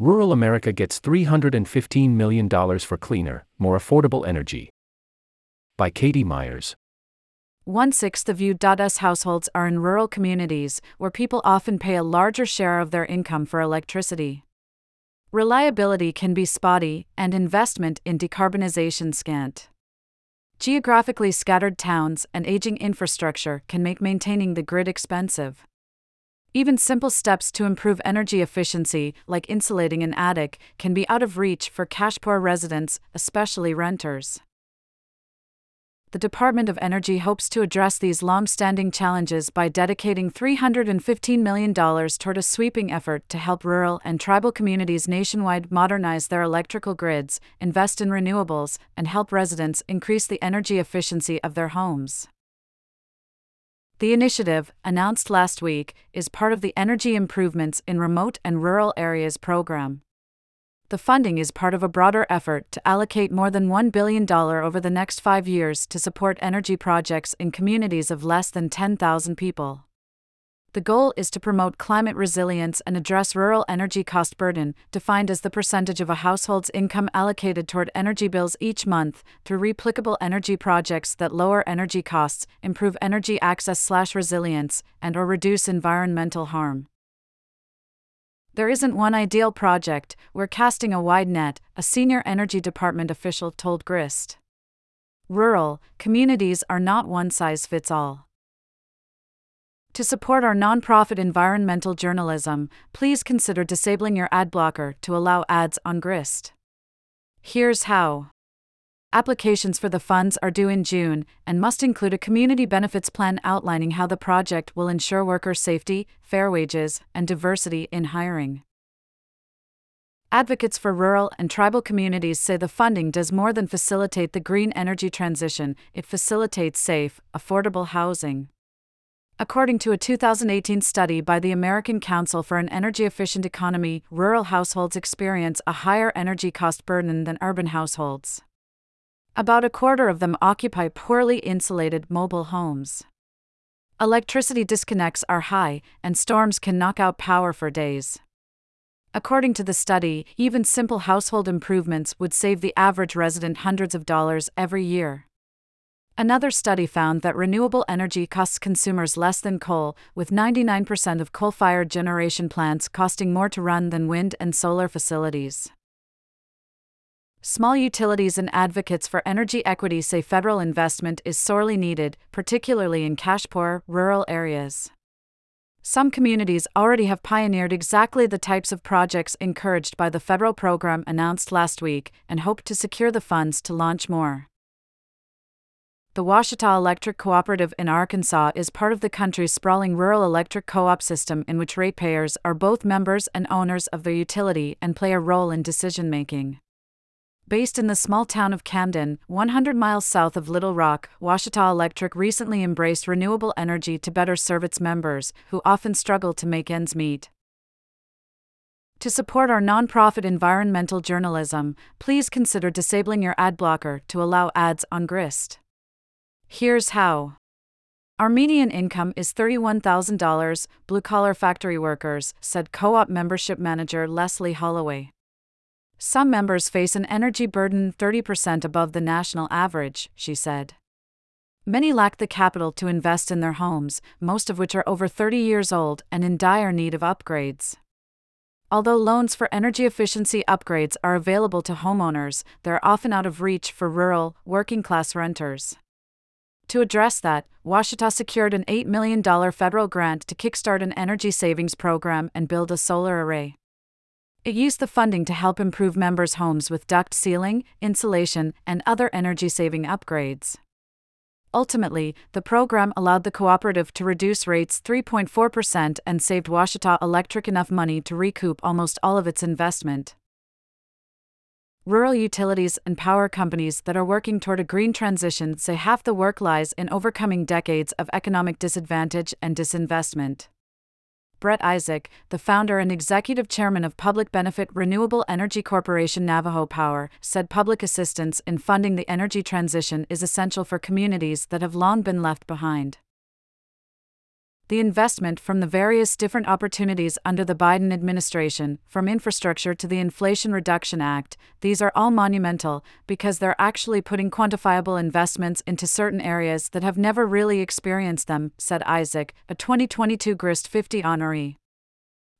Rural America gets $315 million for cleaner, more affordable energy. By Katie Myers. One sixth of U.S. households are in rural communities, where people often pay a larger share of their income for electricity. Reliability can be spotty, and investment in decarbonization scant. Geographically scattered towns and aging infrastructure can make maintaining the grid expensive. Even simple steps to improve energy efficiency, like insulating an attic, can be out of reach for cash poor residents, especially renters the Department of Energy hopes to address these long standing challenges by dedicating $315 million toward a sweeping effort to help rural and tribal communities nationwide modernize their electrical grids, invest in renewables, and help residents increase the energy efficiency of their homes. The initiative, announced last week, is part of the Energy Improvements in Remote and Rural Areas program. The funding is part of a broader effort to allocate more than $1 billion over the next five years to support energy projects in communities of less than 10,000 people. The goal is to promote climate resilience and address rural energy cost burden, defined as the percentage of a household's income allocated toward energy bills each month, through replicable energy projects that lower energy costs, improve energy access/resilience, and or reduce environmental harm. There isn't one ideal project, we're casting a wide net, a senior energy department official told Grist. Rural communities are not one size fits all. To support our nonprofit environmental journalism, please consider disabling your ad blocker to allow ads on Grist. Here's how. Applications for the funds are due in June and must include a community benefits plan outlining how the project will ensure worker safety, fair wages, and diversity in hiring. Advocates for rural and tribal communities say the funding does more than facilitate the green energy transition, it facilitates safe, affordable housing. According to a 2018 study by the American Council for an Energy Efficient Economy, rural households experience a higher energy cost burden than urban households. About a quarter of them occupy poorly insulated mobile homes. Electricity disconnects are high, and storms can knock out power for days. According to the study, even simple household improvements would save the average resident hundreds of dollars every year. Another study found that renewable energy costs consumers less than coal, with 99% of coal fired generation plants costing more to run than wind and solar facilities. Small utilities and advocates for energy equity say federal investment is sorely needed, particularly in cash poor, rural areas. Some communities already have pioneered exactly the types of projects encouraged by the federal program announced last week and hope to secure the funds to launch more. The Ouachita Electric Cooperative in Arkansas is part of the country's sprawling rural electric co op system in which ratepayers are both members and owners of the utility and play a role in decision making. Based in the small town of Camden, 100 miles south of Little Rock, Ouachita Electric recently embraced renewable energy to better serve its members, who often struggle to make ends meet. To support our nonprofit environmental journalism, please consider disabling your ad blocker to allow ads on Grist. Here's how. Our median income is $31,000, blue collar factory workers, said co op membership manager Leslie Holloway. Some members face an energy burden 30% above the national average, she said. Many lack the capital to invest in their homes, most of which are over 30 years old and in dire need of upgrades. Although loans for energy efficiency upgrades are available to homeowners, they're often out of reach for rural, working class renters. To address that, Ouachita secured an $8 million federal grant to kickstart an energy savings program and build a solar array. It used the funding to help improve members' homes with duct sealing, insulation, and other energy saving upgrades. Ultimately, the program allowed the cooperative to reduce rates 3.4% and saved Ouachita Electric enough money to recoup almost all of its investment. Rural utilities and power companies that are working toward a green transition say half the work lies in overcoming decades of economic disadvantage and disinvestment. Brett Isaac, the founder and executive chairman of Public Benefit Renewable Energy Corporation Navajo Power, said public assistance in funding the energy transition is essential for communities that have long been left behind. The investment from the various different opportunities under the Biden administration, from infrastructure to the Inflation Reduction Act, these are all monumental because they're actually putting quantifiable investments into certain areas that have never really experienced them, said Isaac, a 2022 Grist 50 honoree.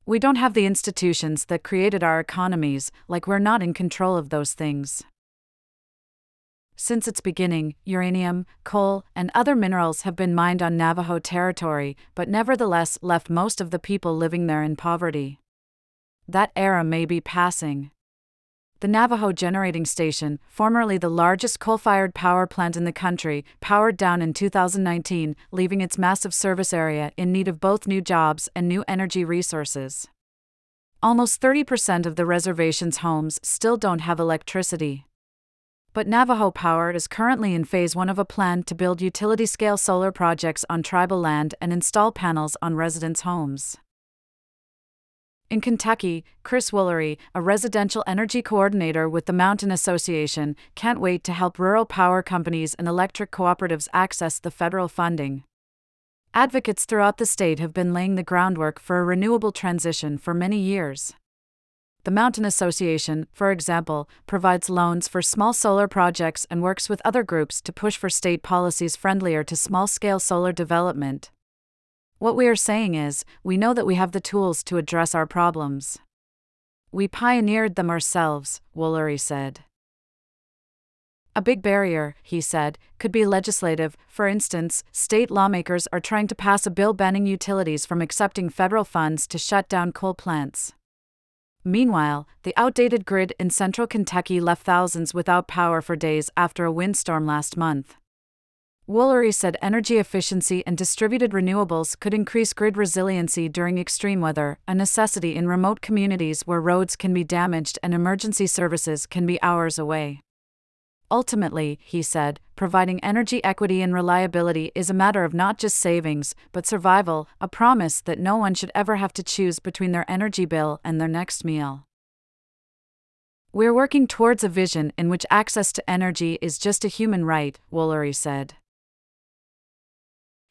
We don't have the institutions that created our economies, like we're not in control of those things. Since its beginning, uranium, coal, and other minerals have been mined on Navajo territory, but nevertheless left most of the people living there in poverty. That era may be passing. The Navajo Generating Station, formerly the largest coal fired power plant in the country, powered down in 2019, leaving its massive service area in need of both new jobs and new energy resources. Almost 30% of the reservation's homes still don't have electricity. But Navajo Power is currently in phase one of a plan to build utility scale solar projects on tribal land and install panels on residents' homes. In Kentucky, Chris Woolery, a residential energy coordinator with the Mountain Association, can't wait to help rural power companies and electric cooperatives access the federal funding. Advocates throughout the state have been laying the groundwork for a renewable transition for many years. The Mountain Association, for example, provides loans for small solar projects and works with other groups to push for state policies friendlier to small scale solar development. What we are saying is, we know that we have the tools to address our problems. We pioneered them ourselves, Woolery said. A big barrier, he said, could be legislative. For instance, state lawmakers are trying to pass a bill banning utilities from accepting federal funds to shut down coal plants. Meanwhile, the outdated grid in central Kentucky left thousands without power for days after a windstorm last month. Woolery said energy efficiency and distributed renewables could increase grid resiliency during extreme weather, a necessity in remote communities where roads can be damaged and emergency services can be hours away. Ultimately, he said, providing energy equity and reliability is a matter of not just savings, but survival, a promise that no one should ever have to choose between their energy bill and their next meal. We're working towards a vision in which access to energy is just a human right, Woolery said.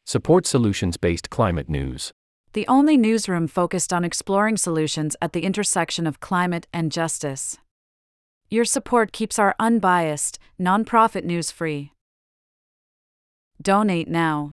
Support solutions based climate news. The only newsroom focused on exploring solutions at the intersection of climate and justice. Your support keeps our unbiased, nonprofit news free. Donate now.